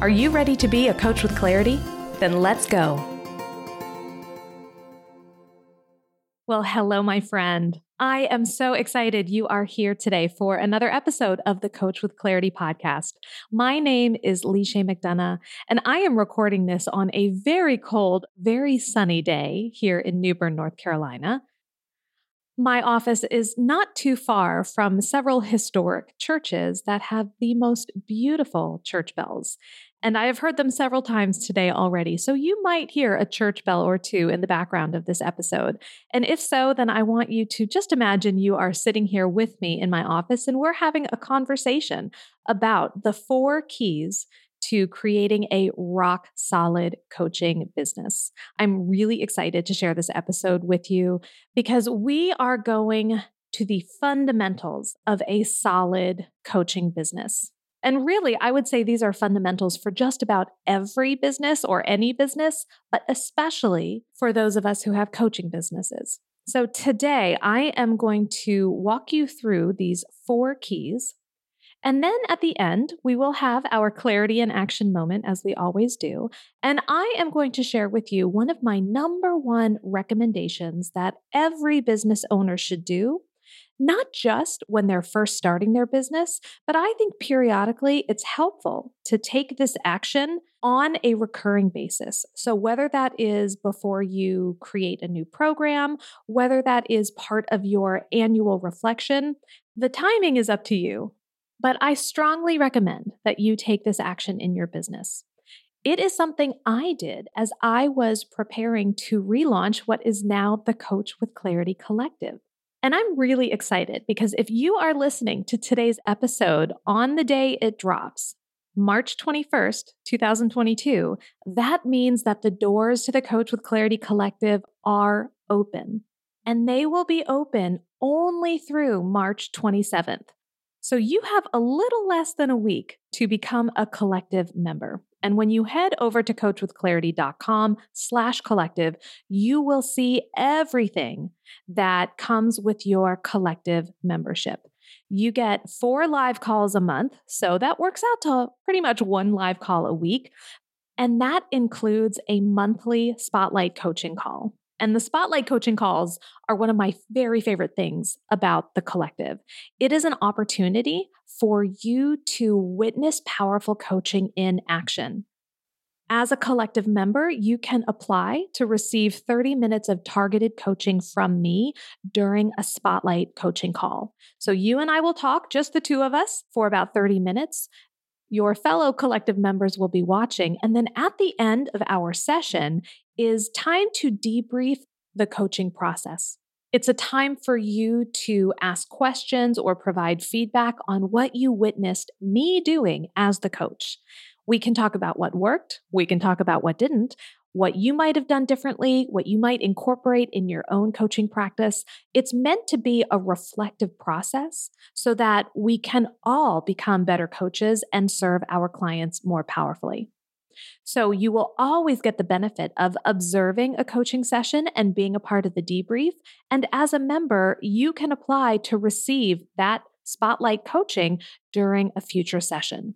Are you ready to be a coach with clarity? Then let's go. Well, hello, my friend. I am so excited you are here today for another episode of the Coach with Clarity podcast. My name is Leisha McDonough, and I am recording this on a very cold, very sunny day here in New Bern, North Carolina. My office is not too far from several historic churches that have the most beautiful church bells. And I have heard them several times today already. So you might hear a church bell or two in the background of this episode. And if so, then I want you to just imagine you are sitting here with me in my office and we're having a conversation about the four keys to creating a rock solid coaching business. I'm really excited to share this episode with you because we are going to the fundamentals of a solid coaching business. And really, I would say these are fundamentals for just about every business or any business, but especially for those of us who have coaching businesses. So today, I am going to walk you through these four keys. And then at the end, we will have our clarity and action moment, as we always do. And I am going to share with you one of my number one recommendations that every business owner should do not just when they're first starting their business, but I think periodically it's helpful to take this action on a recurring basis. So, whether that is before you create a new program, whether that is part of your annual reflection, the timing is up to you. But I strongly recommend that you take this action in your business. It is something I did as I was preparing to relaunch what is now the Coach with Clarity Collective. And I'm really excited because if you are listening to today's episode on the day it drops, March 21st, 2022, that means that the doors to the Coach with Clarity Collective are open. And they will be open only through March 27th. So you have a little less than a week to become a collective member. And when you head over to coachwithclarity.com slash collective, you will see everything that comes with your collective membership. You get four live calls a month. So that works out to pretty much one live call a week. And that includes a monthly spotlight coaching call. And the spotlight coaching calls are one of my very favorite things about the collective. It is an opportunity for you to witness powerful coaching in action. As a collective member, you can apply to receive 30 minutes of targeted coaching from me during a spotlight coaching call. So you and I will talk, just the two of us, for about 30 minutes. Your fellow collective members will be watching. And then at the end of our session is time to debrief the coaching process. It's a time for you to ask questions or provide feedback on what you witnessed me doing as the coach. We can talk about what worked, we can talk about what didn't, what you might have done differently, what you might incorporate in your own coaching practice. It's meant to be a reflective process so that we can all become better coaches and serve our clients more powerfully. So you will always get the benefit of observing a coaching session and being a part of the debrief. And as a member, you can apply to receive that spotlight coaching during a future session.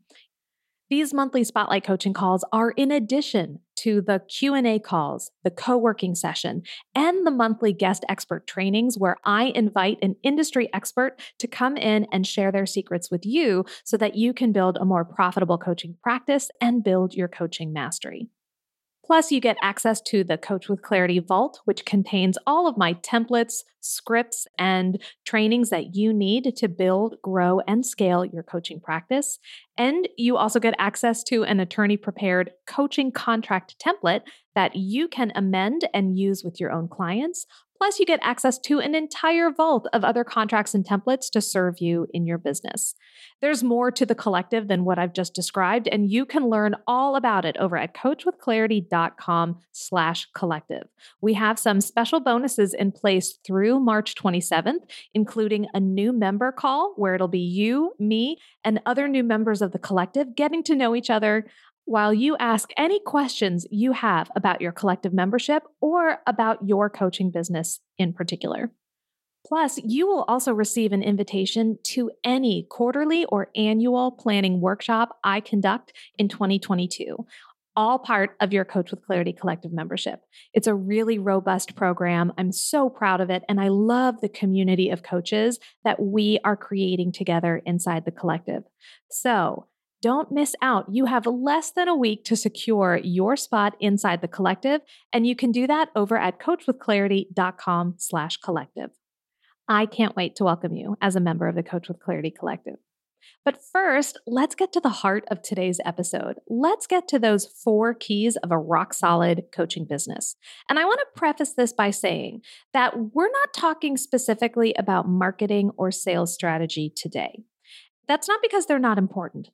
These monthly spotlight coaching calls are in addition to the Q&A calls, the co-working session, and the monthly guest expert trainings where I invite an industry expert to come in and share their secrets with you so that you can build a more profitable coaching practice and build your coaching mastery. Plus, you get access to the Coach with Clarity Vault, which contains all of my templates, scripts, and trainings that you need to build, grow, and scale your coaching practice. And you also get access to an attorney prepared coaching contract template that you can amend and use with your own clients. Plus, you get access to an entire vault of other contracts and templates to serve you in your business. There's more to the collective than what I've just described, and you can learn all about it over at coachwithclarity.com slash collective. We have some special bonuses in place through March 27th, including a new member call where it'll be you, me, and other new members of the collective getting to know each other while you ask any questions you have about your collective membership or about your coaching business in particular. Plus, you will also receive an invitation to any quarterly or annual planning workshop I conduct in 2022, all part of your Coach with Clarity Collective membership. It's a really robust program. I'm so proud of it, and I love the community of coaches that we are creating together inside the collective. So, don't miss out. You have less than a week to secure your spot inside the collective, and you can do that over at coachwithclarity.com slash collective. I can't wait to welcome you as a member of the Coach with Clarity Collective. But first, let's get to the heart of today's episode. Let's get to those four keys of a rock solid coaching business. And I want to preface this by saying that we're not talking specifically about marketing or sales strategy today. That's not because they're not important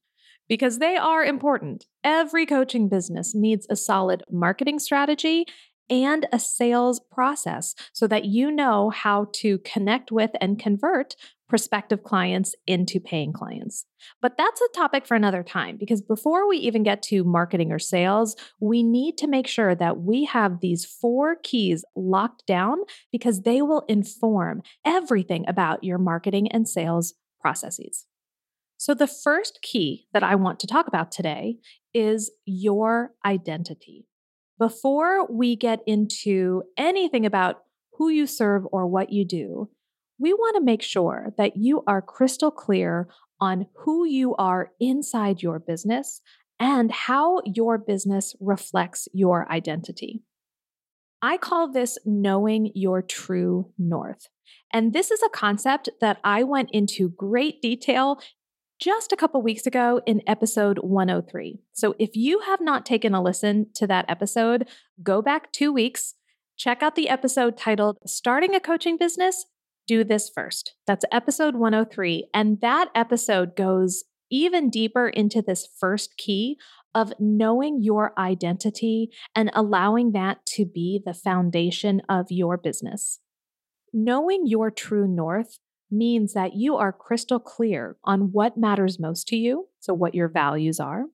because they are important. Every coaching business needs a solid marketing strategy and a sales process so that you know how to connect with and convert prospective clients into paying clients. But that's a topic for another time because before we even get to marketing or sales, we need to make sure that we have these four keys locked down because they will inform everything about your marketing and sales processes. So, the first key that I want to talk about today is your identity. Before we get into anything about who you serve or what you do, we want to make sure that you are crystal clear on who you are inside your business and how your business reflects your identity. I call this knowing your true north. And this is a concept that I went into great detail just a couple weeks ago in episode 103. So if you have not taken a listen to that episode, go back two weeks, check out the episode titled Starting a Coaching Business. Do this first. That's episode 103. And that episode goes even deeper into this first key of knowing your identity and allowing that to be the foundation of your business. Knowing your true north means that you are crystal clear on what matters most to you, so what your values are.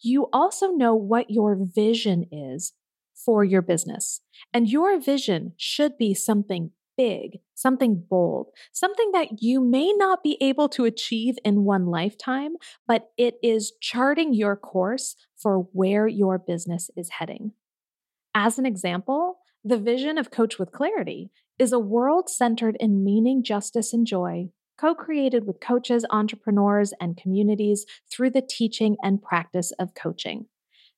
You also know what your vision is for your business. And your vision should be something big, something bold, something that you may not be able to achieve in one lifetime, but it is charting your course for where your business is heading. As an example, the vision of Coach with Clarity is a world centered in meaning, justice, and joy, co created with coaches, entrepreneurs, and communities through the teaching and practice of coaching.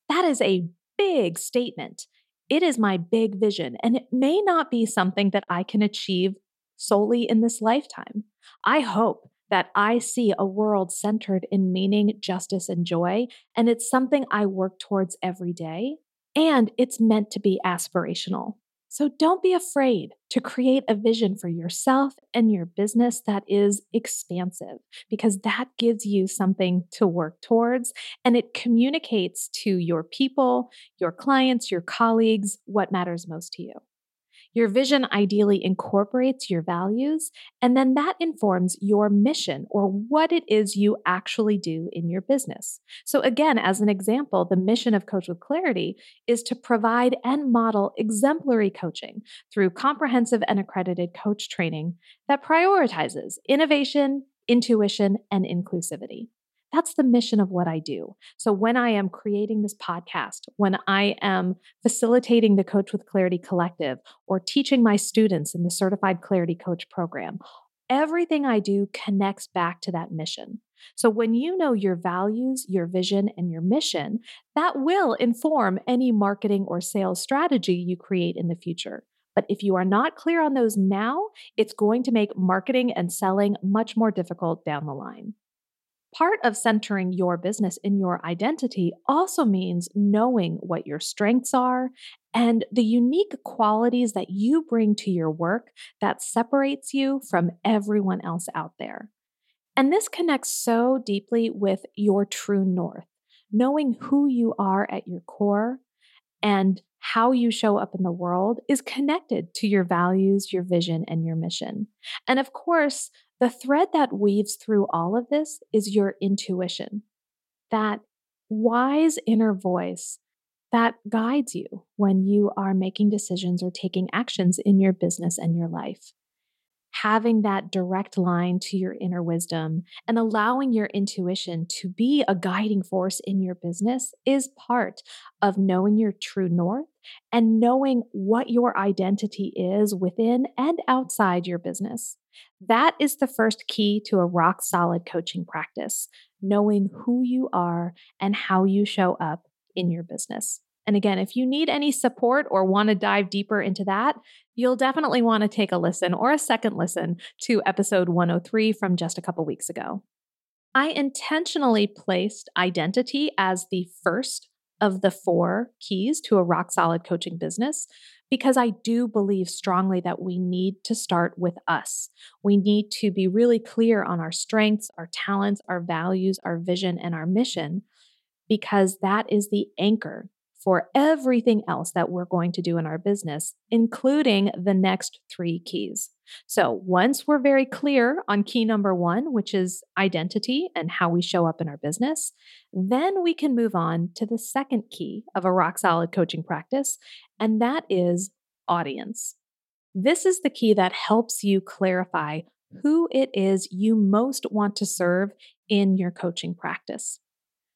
That is a big statement. It is my big vision, and it may not be something that I can achieve solely in this lifetime. I hope that I see a world centered in meaning, justice, and joy, and it's something I work towards every day. And it's meant to be aspirational. So don't be afraid to create a vision for yourself and your business that is expansive because that gives you something to work towards and it communicates to your people, your clients, your colleagues what matters most to you. Your vision ideally incorporates your values, and then that informs your mission or what it is you actually do in your business. So, again, as an example, the mission of Coach with Clarity is to provide and model exemplary coaching through comprehensive and accredited coach training that prioritizes innovation, intuition, and inclusivity. That's the mission of what I do. So when I am creating this podcast, when I am facilitating the Coach with Clarity Collective or teaching my students in the Certified Clarity Coach program, everything I do connects back to that mission. So when you know your values, your vision, and your mission, that will inform any marketing or sales strategy you create in the future. But if you are not clear on those now, it's going to make marketing and selling much more difficult down the line. Part of centering your business in your identity also means knowing what your strengths are and the unique qualities that you bring to your work that separates you from everyone else out there. And this connects so deeply with your true north, knowing who you are at your core and how you show up in the world is connected to your values, your vision, and your mission. And of course, the thread that weaves through all of this is your intuition, that wise inner voice that guides you when you are making decisions or taking actions in your business and your life having that direct line to your inner wisdom and allowing your intuition to be a guiding force in your business is part of knowing your true north and knowing what your identity is within and outside your business. That is the first key to a rock solid coaching practice, knowing who you are and how you show up in your business. And again, if you need any support or want to dive deeper into that, you'll definitely want to take a listen or a second listen to episode 103 from just a couple weeks ago. I intentionally placed identity as the first of the four keys to a rock solid coaching business because I do believe strongly that we need to start with us. We need to be really clear on our strengths, our talents, our values, our vision, and our mission because that is the anchor for everything else that we're going to do in our business, including the next three keys. So, once we're very clear on key number one, which is identity and how we show up in our business, then we can move on to the second key of a rock solid coaching practice, and that is audience. This is the key that helps you clarify who it is you most want to serve in your coaching practice.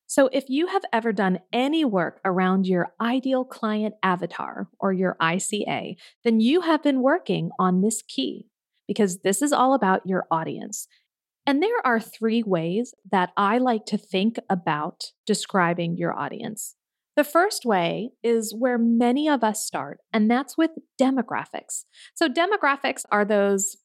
So, if you have ever done any work around your ideal client avatar or your ICA, then you have been working on this key because this is all about your audience. And there are three ways that I like to think about describing your audience. The first way is where many of us start, and that's with demographics. So, demographics are those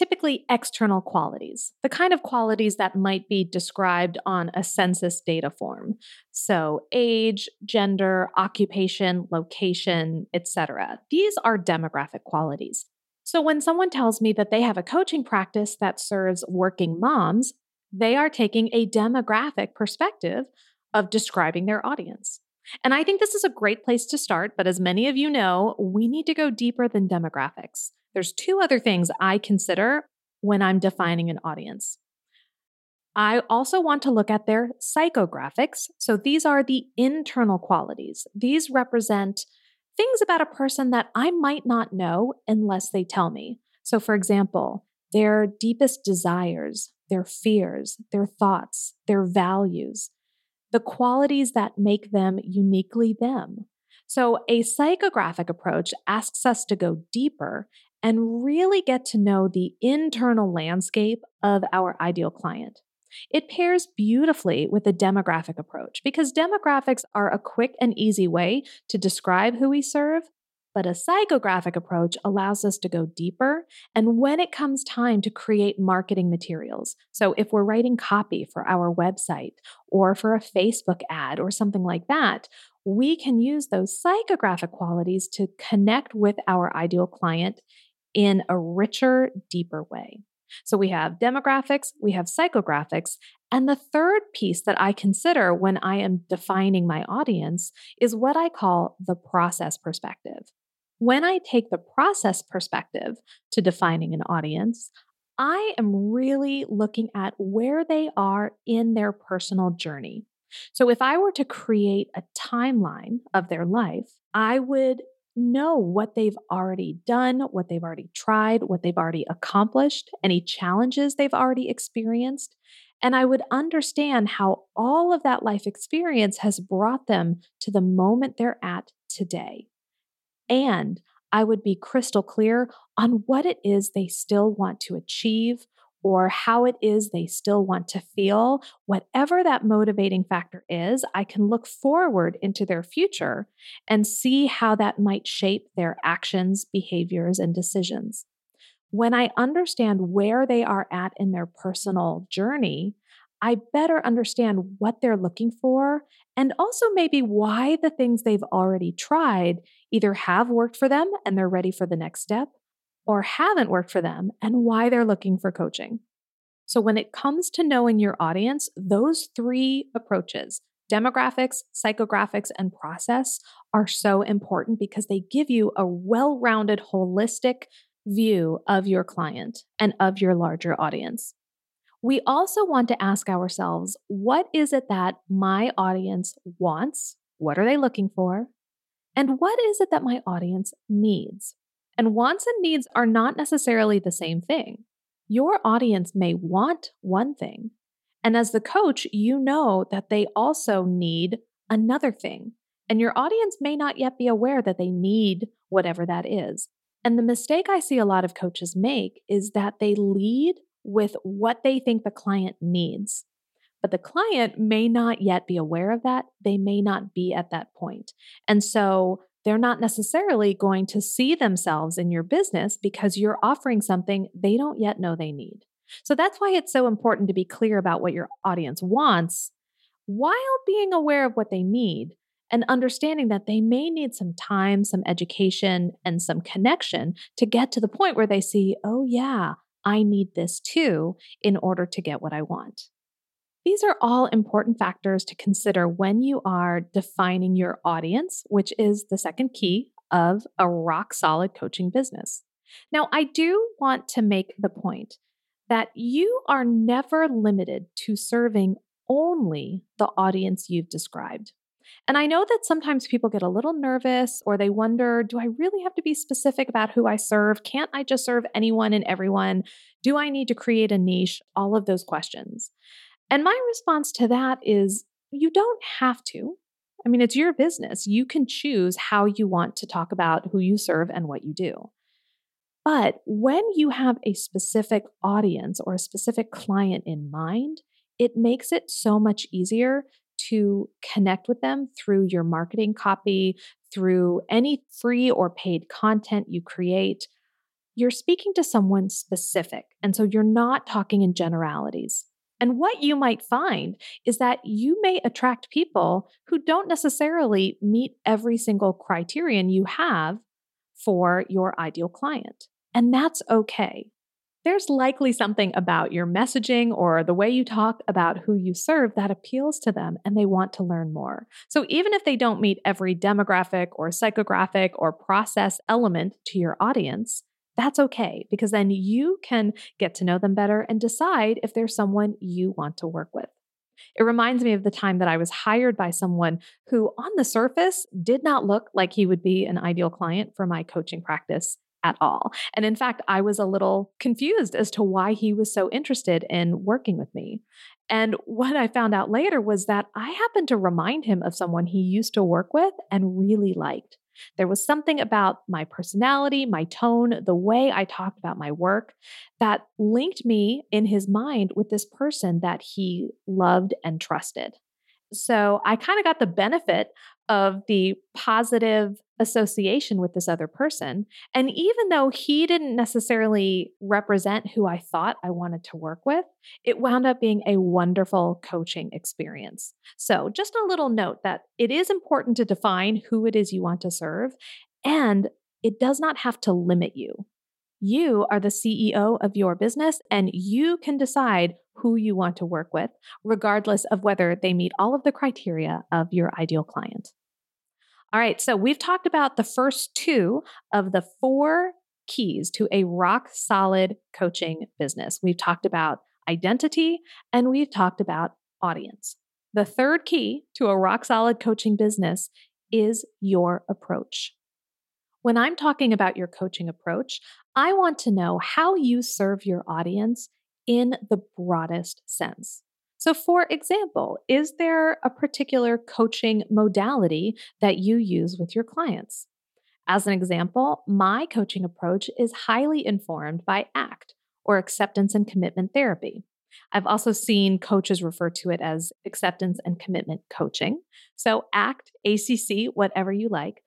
typically external qualities, the kind of qualities that might be described on a census data form. So, age, gender, occupation, location, etc. These are demographic qualities. So, when someone tells me that they have a coaching practice that serves working moms, they are taking a demographic perspective of describing their audience. And I think this is a great place to start, but as many of you know, we need to go deeper than demographics. There's two other things I consider when I'm defining an audience. I also want to look at their psychographics. So these are the internal qualities. These represent things about a person that I might not know unless they tell me. So, for example, their deepest desires, their fears, their thoughts, their values, the qualities that make them uniquely them. So, a psychographic approach asks us to go deeper and really get to know the internal landscape of our ideal client. It pairs beautifully with a demographic approach because demographics are a quick and easy way to describe who we serve, but a psychographic approach allows us to go deeper. And when it comes time to create marketing materials, so if we're writing copy for our website or for a Facebook ad or something like that, we can use those psychographic qualities to connect with our ideal client in a richer, deeper way. So we have demographics, we have psychographics, and the third piece that I consider when I am defining my audience is what I call the process perspective. When I take the process perspective to defining an audience, I am really looking at where they are in their personal journey. So, if I were to create a timeline of their life, I would know what they've already done, what they've already tried, what they've already accomplished, any challenges they've already experienced. And I would understand how all of that life experience has brought them to the moment they're at today. And I would be crystal clear on what it is they still want to achieve, or how it is they still want to feel, whatever that motivating factor is, I can look forward into their future and see how that might shape their actions, behaviors, and decisions. When I understand where they are at in their personal journey, I better understand what they're looking for and also maybe why the things they've already tried either have worked for them and they're ready for the next step or haven't worked for them and why they're looking for coaching. So, when it comes to knowing your audience, those three approaches demographics, psychographics, and process are so important because they give you a well rounded, holistic view of your client and of your larger audience. We also want to ask ourselves what is it that my audience wants? What are they looking for? And what is it that my audience needs? And wants and needs are not necessarily the same thing. Your audience may want one thing, and as the coach, you know that they also need another thing. And your audience may not yet be aware that they need whatever that is. And the mistake I see a lot of coaches make is that they lead with what they think the client needs. But the client may not yet be aware of that. They may not be at that point. And so they're not necessarily going to see themselves in your business because you're offering something they don't yet know they need. So that's why it's so important to be clear about what your audience wants while being aware of what they need and understanding that they may need some time, some education, and some connection to get to the point where they see, oh, yeah, I need this too in order to get what I want. These are all important factors to consider when you are defining your audience, which is the second key of a rock solid coaching business. Now, I do want to make the point that you are never limited to serving only the audience you've described. And I know that sometimes people get a little nervous or they wonder do I really have to be specific about who I serve? Can't I just serve anyone and everyone? Do I need to create a niche? All of those questions. And my response to that is you don't have to. I mean, it's your business. You can choose how you want to talk about who you serve and what you do. But when you have a specific audience or a specific client in mind, it makes it so much easier to connect with them through your marketing copy, through any free or paid content you create. You're speaking to someone specific. And so you're not talking in generalities. And what you might find is that you may attract people who don't necessarily meet every single criterion you have for your ideal client. And that's okay there's likely something about your messaging or the way you talk about who you serve that appeals to them and they want to learn more. So even if they don't meet every demographic or psychographic or process element to your audience, that's okay because then you can get to know them better and decide if there's someone you want to work with. It reminds me of the time that I was hired by someone who, on the surface, did not look like he would be an ideal client for my coaching practice at all. And in fact, I was a little confused as to why he was so interested in working with me. And what I found out later was that I happened to remind him of someone he used to work with and really liked. There was something about my personality, my tone, the way I talked about my work that linked me in his mind with this person that he loved and trusted. So I kind of got the benefit of the positive association with this other person. And even though he didn't necessarily represent who I thought I wanted to work with, it wound up being a wonderful coaching experience. So, just a little note that it is important to define who it is you want to serve, and it does not have to limit you. You are the CEO of your business, and you can decide who you want to work with, regardless of whether they meet all of the criteria of your ideal client. All right, so we've talked about the first two of the four keys to a rock solid coaching business. We've talked about identity and we've talked about audience. The third key to a rock solid coaching business is your approach. When I'm talking about your coaching approach, I want to know how you serve your audience in the broadest sense. So, for example, is there a particular coaching modality that you use with your clients? As an example, my coaching approach is highly informed by ACT or acceptance and commitment therapy. I've also seen coaches refer to it as acceptance and commitment coaching. So, ACT, ACC, whatever you like.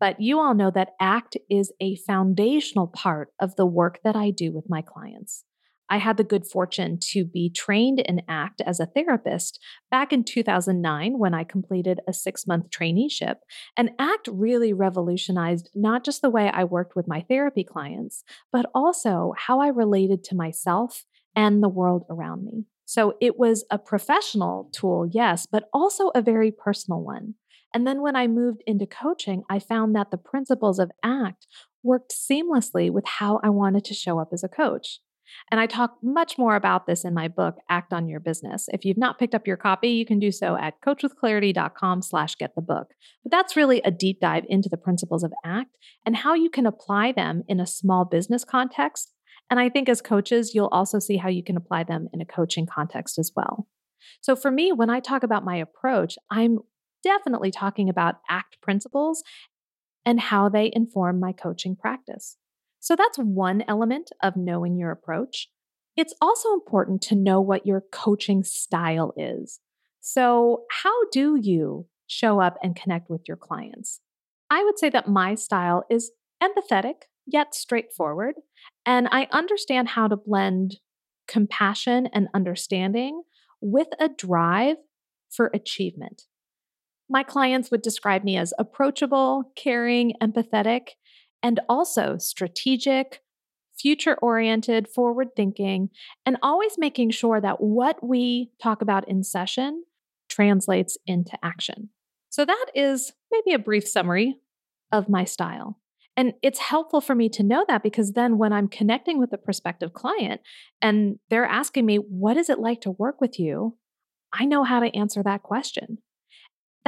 But you all know that ACT is a foundational part of the work that I do with my clients. I had the good fortune to be trained in ACT as a therapist back in 2009 when I completed a six month traineeship. And ACT really revolutionized not just the way I worked with my therapy clients, but also how I related to myself and the world around me. So it was a professional tool, yes, but also a very personal one. And then when I moved into coaching, I found that the principles of ACT worked seamlessly with how I wanted to show up as a coach. And I talk much more about this in my book, Act on Your Business. If you've not picked up your copy, you can do so at coachwithclarity.com slash get the book. But that's really a deep dive into the principles of ACT and how you can apply them in a small business context. And I think as coaches, you'll also see how you can apply them in a coaching context as well. So for me, when I talk about my approach, I'm definitely talking about ACT principles and how they inform my coaching practice. So that's one element of knowing your approach. It's also important to know what your coaching style is. So, how do you show up and connect with your clients? I would say that my style is empathetic, yet straightforward. And I understand how to blend compassion and understanding with a drive for achievement. My clients would describe me as approachable, caring, empathetic, and also strategic, future oriented, forward thinking, and always making sure that what we talk about in session translates into action. So, that is maybe a brief summary of my style. And it's helpful for me to know that because then when I'm connecting with a prospective client and they're asking me, What is it like to work with you? I know how to answer that question.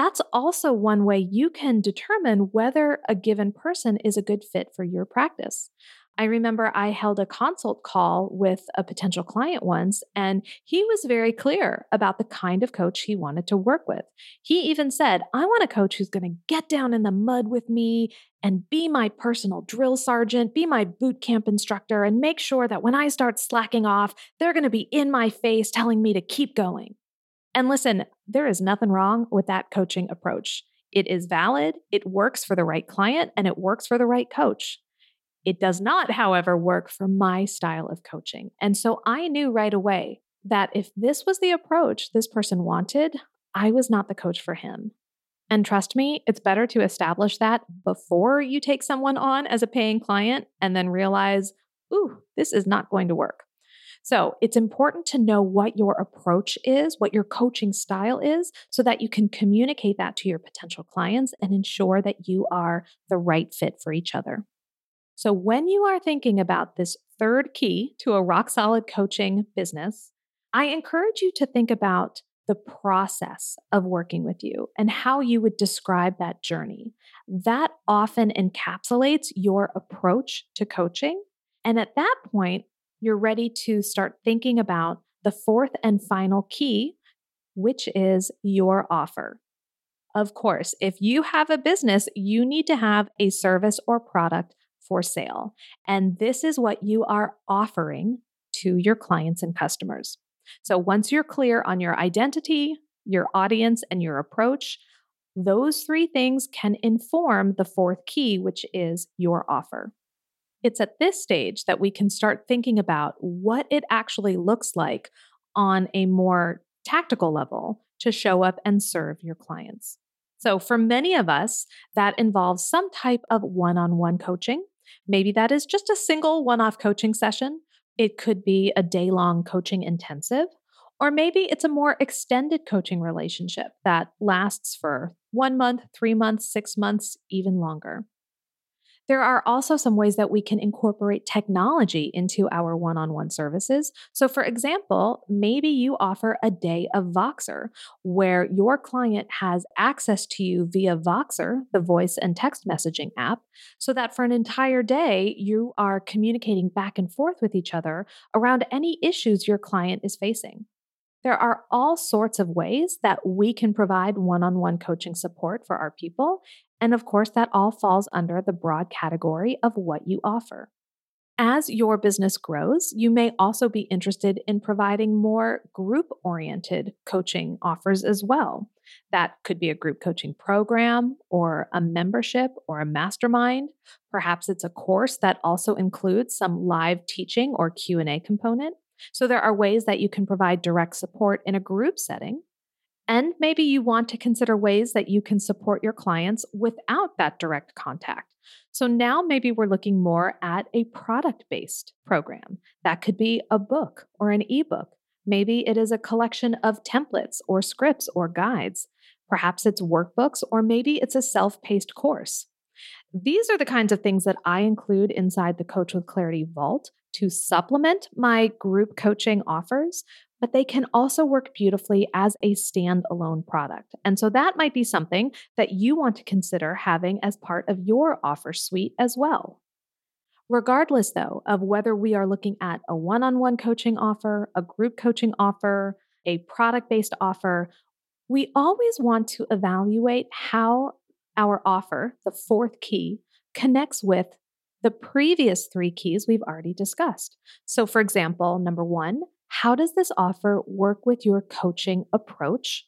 That's also one way you can determine whether a given person is a good fit for your practice. I remember I held a consult call with a potential client once, and he was very clear about the kind of coach he wanted to work with. He even said, I want a coach who's going to get down in the mud with me and be my personal drill sergeant, be my boot camp instructor, and make sure that when I start slacking off, they're going to be in my face telling me to keep going. And listen, there is nothing wrong with that coaching approach. It is valid, it works for the right client, and it works for the right coach. It does not, however, work for my style of coaching. And so I knew right away that if this was the approach this person wanted, I was not the coach for him. And trust me, it's better to establish that before you take someone on as a paying client and then realize, ooh, this is not going to work. So it's important to know what your approach is, what your coaching style is, so that you can communicate that to your potential clients and ensure that you are the right fit for each other. So when you are thinking about this third key to a rock solid coaching business, I encourage you to think about the process of working with you and how you would describe that journey. That often encapsulates your approach to coaching. And at that point, you're ready to start thinking about the fourth and final key, which is your offer. Of course, if you have a business, you need to have a service or product for sale. And this is what you are offering to your clients and customers. So once you're clear on your identity, your audience, and your approach, those three things can inform the fourth key, which is your offer. It's at this stage that we can start thinking about what it actually looks like on a more tactical level to show up and serve your clients. So, for many of us, that involves some type of one on one coaching. Maybe that is just a single one off coaching session. It could be a day long coaching intensive, or maybe it's a more extended coaching relationship that lasts for one month, three months, six months, even longer. There are also some ways that we can incorporate technology into our one on one services. So, for example, maybe you offer a day of Voxer where your client has access to you via Voxer, the voice and text messaging app, so that for an entire day you are communicating back and forth with each other around any issues your client is facing. There are all sorts of ways that we can provide one on one coaching support for our people. And of course, that all falls under the broad category of what you offer. As your business grows, you may also be interested in providing more group oriented coaching offers as well. That could be a group coaching program or a membership or a mastermind. Perhaps it's a course that also includes some live teaching or Q&A component. So there are ways that you can provide direct support in a group setting. And maybe you want to consider ways that you can support your clients without that direct contact. So now maybe we're looking more at a product based program. That could be a book or an ebook. Maybe it is a collection of templates or scripts or guides. Perhaps it's workbooks, or maybe it's a self paced course. These are the kinds of things that I include inside the Coach with Clarity Vault to supplement my group coaching offers, but they can also work beautifully as a standalone product. And so that might be something that you want to consider having as part of your offer suite as well. Regardless, though, of whether we are looking at a one on one coaching offer, a group coaching offer, a product based offer, we always want to evaluate how our offer, the fourth key, connects with the previous three keys we've already discussed. So, for example, number one, how does this offer work with your coaching approach?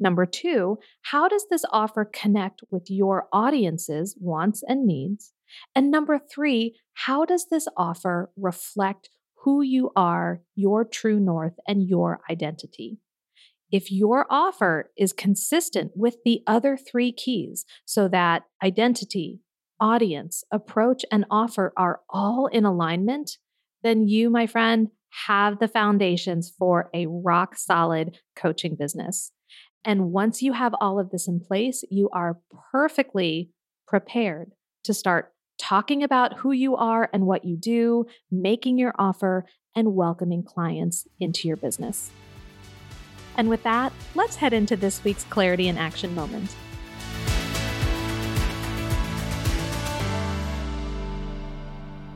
Number two, how does this offer connect with your audience's wants and needs? And number three, how does this offer reflect who you are, your true north, and your identity? if your offer is consistent with the other three keys, so that identity, audience, approach, and offer are all in alignment, then you, my friend, have the foundations for a rock solid coaching business. And once you have all of this in place, you are perfectly prepared to start talking about who you are and what you do, making your offer, and welcoming clients into your business. And with that, let's head into this week's Clarity in Action moment.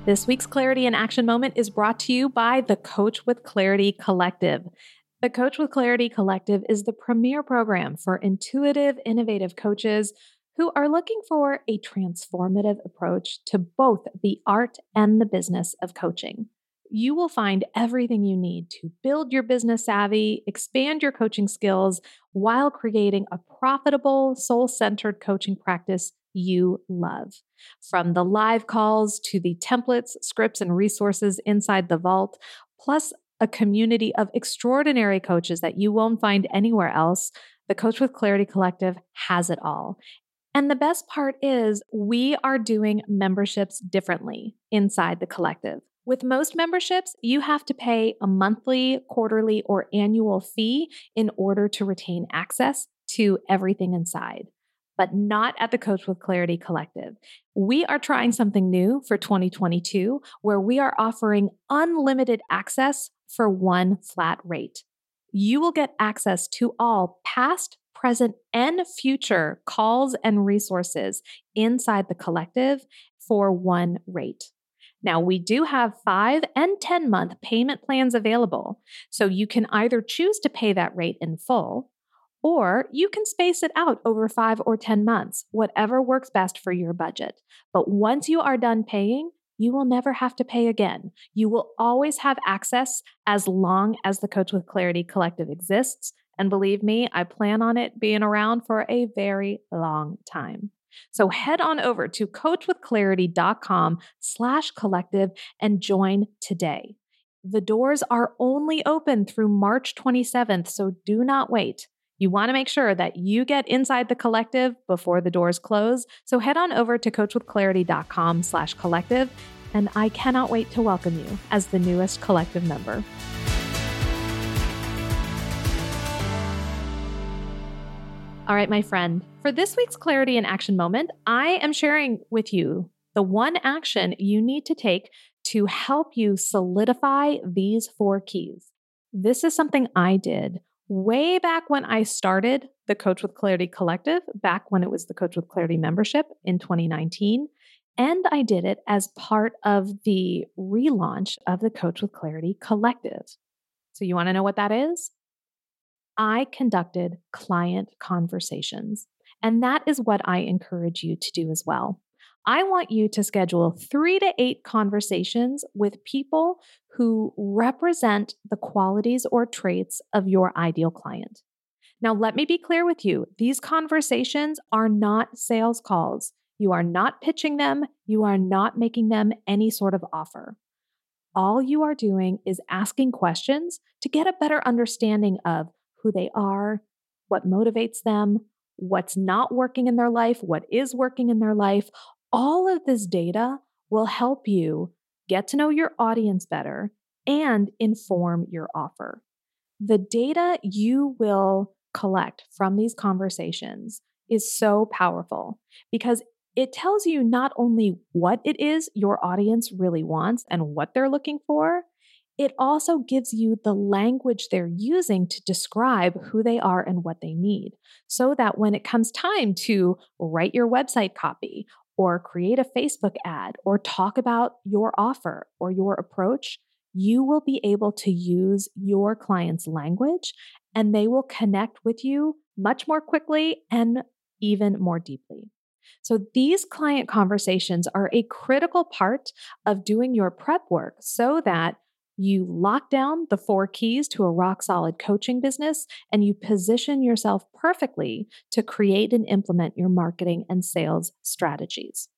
This week's Clarity in Action moment is brought to you by the Coach with Clarity Collective. The Coach with Clarity Collective is the premier program for intuitive, innovative coaches who are looking for a transformative approach to both the art and the business of coaching you will find everything you need to build your business savvy, expand your coaching skills while creating a profitable, soul centered coaching practice you love. From the live calls to the templates, scripts, and resources inside the vault, plus a community of extraordinary coaches that you won't find anywhere else, the Coach with Clarity Collective has it all. And the best part is, we are doing memberships differently inside the collective. With most memberships, you have to pay a monthly, quarterly, or annual fee in order to retain access to everything inside, but not at the Coach with Clarity Collective. We are trying something new for 2022 where we are offering unlimited access for one flat rate. You will get access to all past, present, and future calls and resources inside the collective for one rate. Now, we do have five and 10 month payment plans available, so you can either choose to pay that rate in full, or you can space it out over five or 10 months, whatever works best for your budget. But once you are done paying, you will never have to pay again. You will always have access as long as the Coach with Clarity Collective exists. And believe me, I plan on it being around for a very long time. So head on over to coachwithclarity.com slash collective and join today. The doors are only open through March 27th, so do not wait. You want to make sure that you get inside the collective before the doors close. So head on over to coachwithclarity.com slash collective, and I cannot wait to welcome you as the newest collective member. All right, my friend, for this week's Clarity in Action moment, I am sharing with you the one action you need to take to help you solidify these four keys. This is something I did way back when I started the Coach with Clarity Collective, back when it was the Coach with Clarity membership in 2019. And I did it as part of the relaunch of the Coach with Clarity Collective. So, you want to know what that is? I conducted client conversations. And that is what I encourage you to do as well. I want you to schedule three to eight conversations with people who represent the qualities or traits of your ideal client. Now, let me be clear with you these conversations are not sales calls. You are not pitching them, you are not making them any sort of offer. all you are doing is asking questions to get a better understanding of who they are, what motivates them, what's not working in their life, what is working in their life. All of this data will help you get to know your audience better and inform your offer. The data you will collect from these conversations is so powerful because it tells you not only what it is your audience really wants and what they're looking for, it also gives you the language they're using to describe who they are and what they need. So that when it comes time to write your website copy or create a Facebook ad or talk about your offer or your approach, you will be able to use your client's language and they will connect with you much more quickly and even more deeply. So, these client conversations are a critical part of doing your prep work so that you lock down the four keys to a rock solid coaching business and you position yourself perfectly to create and implement your marketing and sales strategies.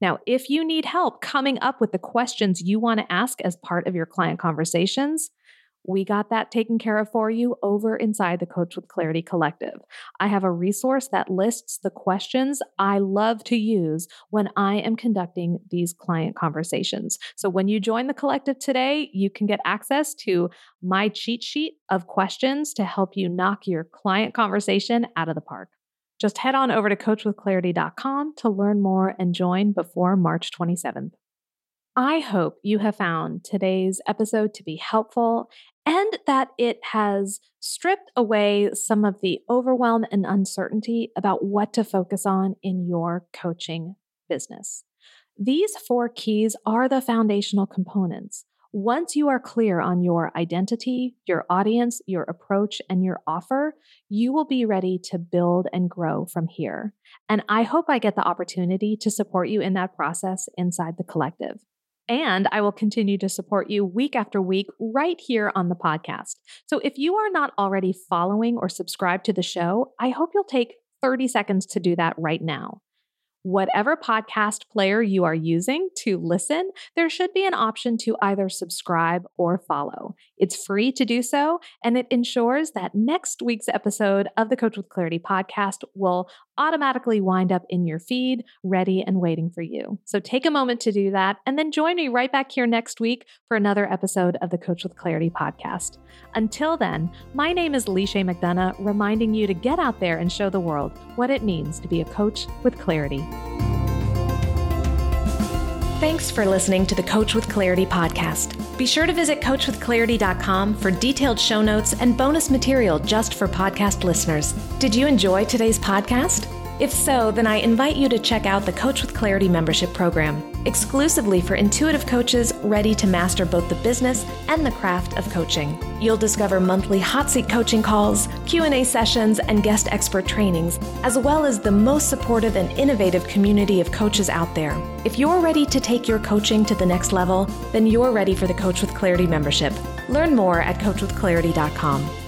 Now, if you need help coming up with the questions you want to ask as part of your client conversations, we got that taken care of for you over inside the Coach with Clarity Collective. I have a resource that lists the questions I love to use when I am conducting these client conversations. So when you join the collective today, you can get access to my cheat sheet of questions to help you knock your client conversation out of the park. Just head on over to coachwithclarity.com to learn more and join before March 27th. I hope you have found today's episode to be helpful and that it has stripped away some of the overwhelm and uncertainty about what to focus on in your coaching business. These four keys are the foundational components. Once you are clear on your identity, your audience, your approach, and your offer, you will be ready to build and grow from here. And I hope I get the opportunity to support you in that process inside the collective. And I will continue to support you week after week right here on the podcast. So if you are not already following or subscribed to the show, I hope you'll take 30 seconds to do that right now whatever podcast player you are using to listen, there should be an option to either subscribe or follow. It's free to do so, and it ensures that next week's episode of the Coach with Clarity podcast will automatically wind up in your feed, ready and waiting for you. So take a moment to do that, and then join me right back here next week for another episode of the Coach with Clarity podcast. Until then, my name is Lisha McDonough, reminding you to get out there and show the world what it means to be a coach with clarity. Thanks for listening to the Coach with Clarity podcast. Be sure to visit coachwithclarity.com for detailed show notes and bonus material just for podcast listeners. Did you enjoy today's podcast? If so, then I invite you to check out the Coach with Clarity membership program, exclusively for intuitive coaches ready to master both the business and the craft of coaching. You'll discover monthly hot seat coaching calls, Q&A sessions, and guest expert trainings, as well as the most supportive and innovative community of coaches out there. If you're ready to take your coaching to the next level, then you're ready for the Coach with Clarity membership. Learn more at coachwithclarity.com.